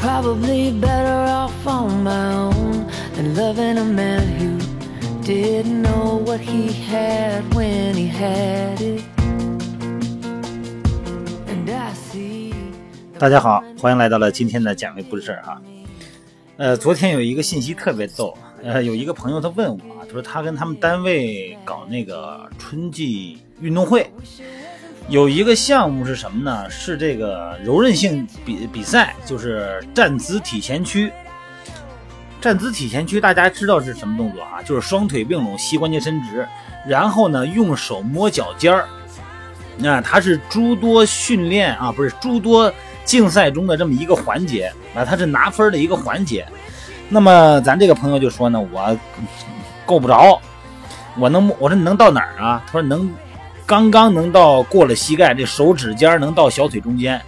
probably better off on my own than loving a man who didn't know what he had when he had it. 大家好，欢迎来到了今天的减肥故事儿哈。呃，昨天有一个信息特别逗，呃，有一个朋友他问我啊，他说他跟他们单位搞那个春季运动会，有一个项目是什么呢？是这个柔韧性比比赛，就是站姿体前屈。站姿体前屈大家知道是什么动作啊？就是双腿并拢，膝关节伸直，然后呢用手摸脚尖儿。那它是诸多训练啊，不是诸多竞赛中的这么一个环节啊，它是拿分的一个环节。那么咱这个朋友就说呢，我够不着，我能我说你能到哪儿啊？他说能，刚刚能到过了膝盖，这手指尖能到小腿中间。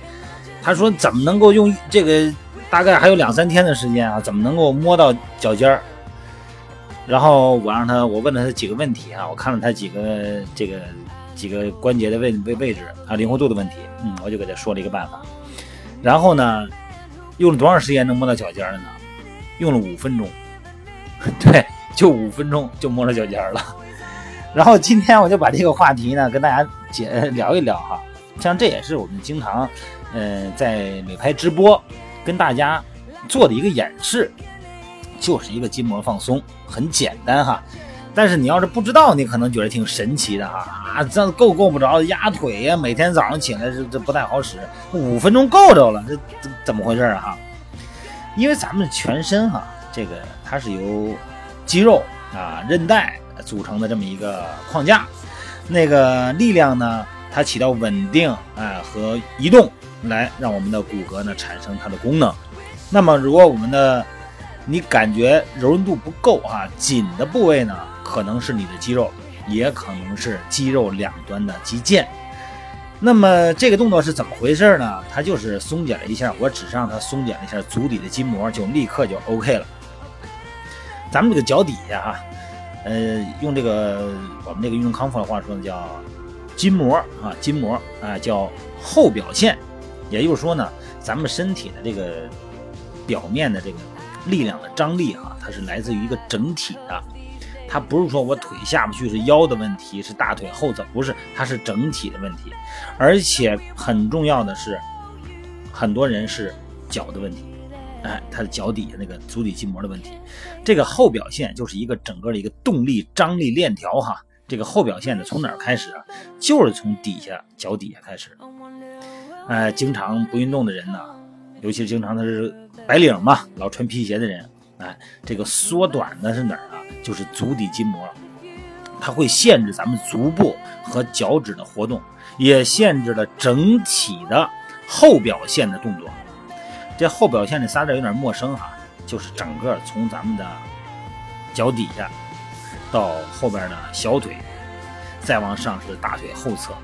他说怎么能够用这个？大概还有两三天的时间啊，怎么能够摸到脚尖儿？然后我让他，我问了他几个问题啊，我看了他几个这个几个关节的位位位置啊，灵活度的问题，嗯，我就给他说了一个办法。然后呢，用了多长时间能摸到脚尖儿呢？用了五分钟，对，就五分钟就摸到脚尖了。然后今天我就把这个话题呢跟大家解聊一聊哈，像这也是我们经常嗯在美拍直播。跟大家做的一个演示，就是一个筋膜放松，很简单哈。但是你要是不知道，你可能觉得挺神奇的哈啊，这够够不着压腿呀，每天早上起来这这不太好使，五分钟够着了，这这怎么回事啊哈？因为咱们全身哈，这个它是由肌肉啊、韧带组成的这么一个框架，那个力量呢，它起到稳定哎和移动。来让我们的骨骼呢产生它的功能。那么，如果我们的你感觉柔韧度不够啊，紧的部位呢，可能是你的肌肉，也可能是肌肉两端的肌腱。那么这个动作是怎么回事呢？它就是松解了一下，我只是让它松解了一下足底的筋膜，就立刻就 OK 了。咱们这个脚底下啊，呃，用这个我们这个运动康复的话说呢，叫筋膜啊，筋膜啊，叫后表线。也就是说呢，咱们身体的这个表面的这个力量的张力啊，它是来自于一个整体的，它不是说我腿下不去是腰的问题，是大腿后侧不是，它是整体的问题。而且很重要的是，很多人是脚的问题，哎，他的脚底下那个足底筋膜的问题。这个后表现就是一个整个的一个动力张力链条哈。这个后表现呢，从哪儿开始啊？就是从底下脚底下开始。哎，经常不运动的人呢，尤其是经常他是白领嘛，老穿皮鞋的人，哎，这个缩短的是哪儿啊？就是足底筋膜，它会限制咱们足部和脚趾的活动，也限制了整体的后表现的动作。这后表现这仨字有点陌生哈，就是整个从咱们的脚底下到后边的小腿，再往上是大腿后侧。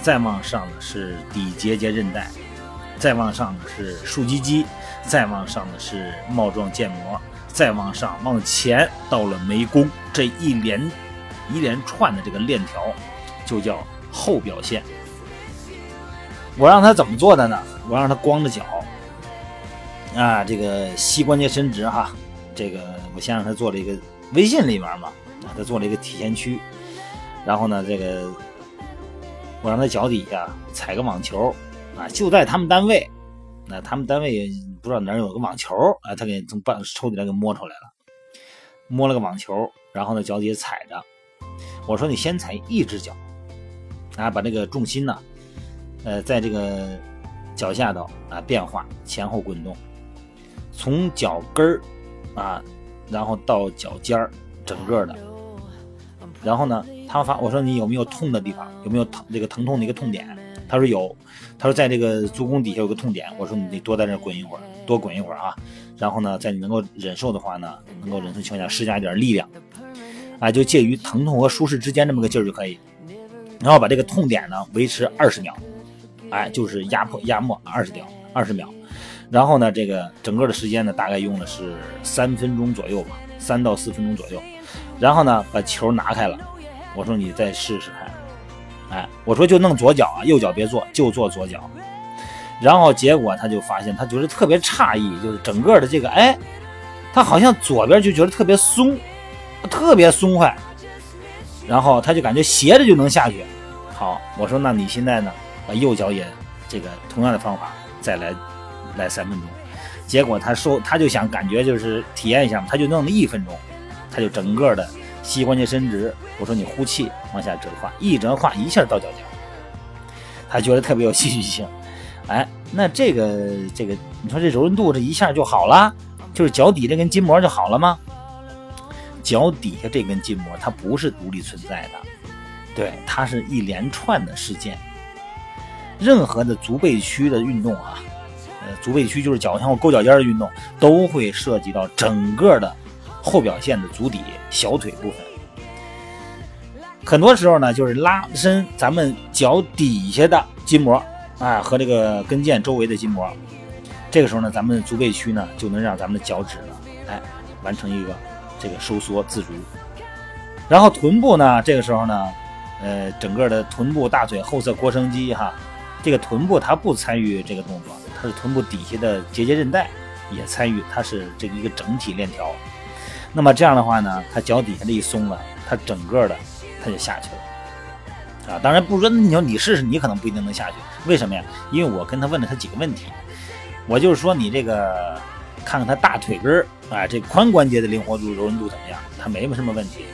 再往上的是底结节韧带，再往上的是竖脊肌，再往上的是帽状腱膜，再往上往前到了眉弓，这一连一连串的这个链条就叫后表线。我让他怎么做的呢？我让他光着脚啊，这个膝关节伸直哈，这个我先让他做了一个微信里面嘛，啊，他做了一个体前屈，然后呢，这个。我让他脚底下踩个网球，啊，就在他们单位，那他们单位不知道哪有个网球，啊，他给从办抽屉里给摸出来了，摸了个网球，然后呢脚底下踩着，我说你先踩一只脚，啊，把这个重心呢，呃，在这个脚下头啊变化前后滚动，从脚跟儿啊，然后到脚尖儿，整个的。然后呢，他发我说你有没有痛的地方？有没有疼这个疼痛的一个痛点？他说有，他说在这个足弓底下有个痛点。我说你得多在这滚一会儿，多滚一会儿啊。然后呢，在你能够忍受的话呢，能够忍受情况下施加一点力量，啊，就介于疼痛和舒适之间这么个劲儿就可以。然后把这个痛点呢维持二十秒，哎，就是压迫压迫二十秒，二十秒。然后呢，这个整个的时间呢大概用的是三分钟左右吧，三到四分钟左右。然后呢，把球拿开了。我说你再试试看，哎，我说就弄左脚啊，右脚别做，就做左脚。然后结果他就发现，他觉得特别诧异，就是整个的这个，哎，他好像左边就觉得特别松，特别松快，然后他就感觉斜着就能下去。好，我说那你现在呢，把右脚也这个同样的方法再来来三分钟。结果他说他就想感觉就是体验一下嘛，他就弄了一分钟，他就整个的膝关节伸直。我说你呼气往下折胯，一折胯一下到脚尖，他觉得特别有戏剧性。哎，那这个这个，你说这柔韧度这一下就好了，就是脚底这根筋膜就好了吗？脚底下这根筋膜它不是独立存在的，对，它是一连串的事件。任何的足背屈的运动啊，呃，足背屈就是脚向后勾脚尖的运动，都会涉及到整个的后表线的足底小腿部分。很多时候呢，就是拉伸咱们脚底下的筋膜。啊，和这个跟腱周围的筋膜，这个时候呢，咱们足背屈呢就能让咱们的脚趾呢，哎，完成一个这个收缩自如。然后臀部呢，这个时候呢，呃，整个的臀部、大腿后侧腘绳肌哈，这个臀部它不参与这个动作，它是臀部底下的结节韧带也参与，它是这个一个整体链条。那么这样的话呢，它脚底下这一松了，它整个的它就下去了。啊，当然不说，你说你试试，你可能不一定能下去。为什么呀？因为我跟他问了他几个问题，我就是说你这个看看他大腿根儿啊，这髋关节的灵活度、柔韧度怎么样？他没什么问题。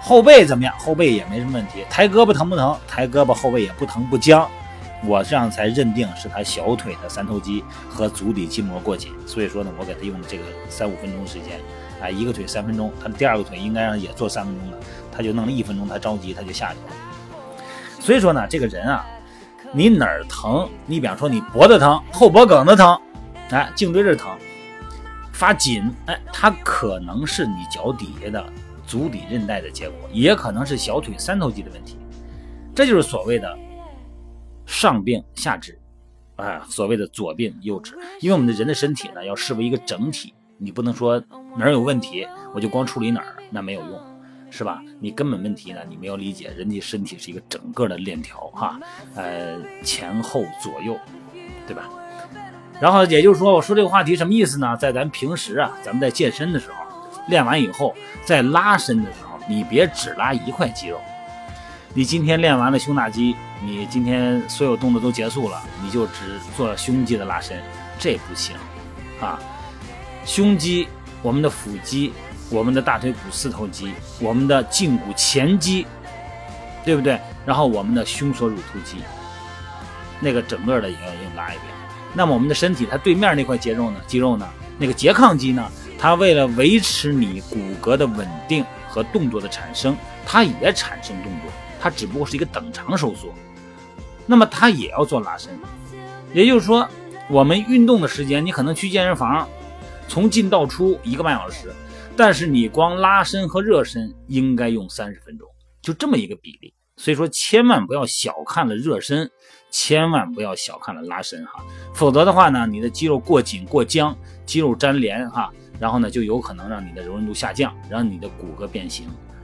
后背怎么样？后背也没什么问题。抬胳膊疼不疼？抬胳膊后背也不疼不僵。我这样才认定是他小腿的三头肌和足底筋膜过紧。所以说呢，我给他用的这个三五分钟时间，啊，一个腿三分钟，他的第二个腿应该让也做三分钟的，他就弄了一分钟，他着急他就下去了。所以说呢，这个人啊，你哪儿疼？你比方说你脖子疼、后脖梗子疼，哎，颈椎这疼，发紧，哎，它可能是你脚底下的足底韧带的结果，也可能是小腿三头肌的问题。这就是所谓的上病下治，哎，所谓的左病右治。因为我们的人的身体呢，要视为一个整体，你不能说哪儿有问题，我就光处理哪儿，那没有用。是吧？你根本问题呢？你没有理解，人家身体是一个整个的链条哈，呃，前后左右，对吧？然后也就是说，我说这个话题什么意思呢？在咱平时啊，咱们在健身的时候，练完以后，在拉伸的时候，你别只拉一块肌肉。你今天练完了胸大肌，你今天所有动作都结束了，你就只做胸肌的拉伸，这不行啊！胸肌，我们的腹肌。我们的大腿骨四头肌，我们的胫骨前肌，对不对？然后我们的胸锁乳突肌，那个整个的也要硬拉一遍。那么我们的身体，它对面那块肌肉呢？肌肉呢？那个拮抗肌呢？它为了维持你骨骼的稳定和动作的产生，它也产生动作，它只不过是一个等长收缩。那么它也要做拉伸。也就是说，我们运动的时间，你可能去健身房，从进到出一个半小时。但是你光拉伸和热身应该用三十分钟，就这么一个比例。所以说千万不要小看了热身，千万不要小看了拉伸哈，否则的话呢，你的肌肉过紧过僵，肌肉粘连哈，然后呢就有可能让你的柔韧度下降，让你的骨骼变形，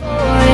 Bye.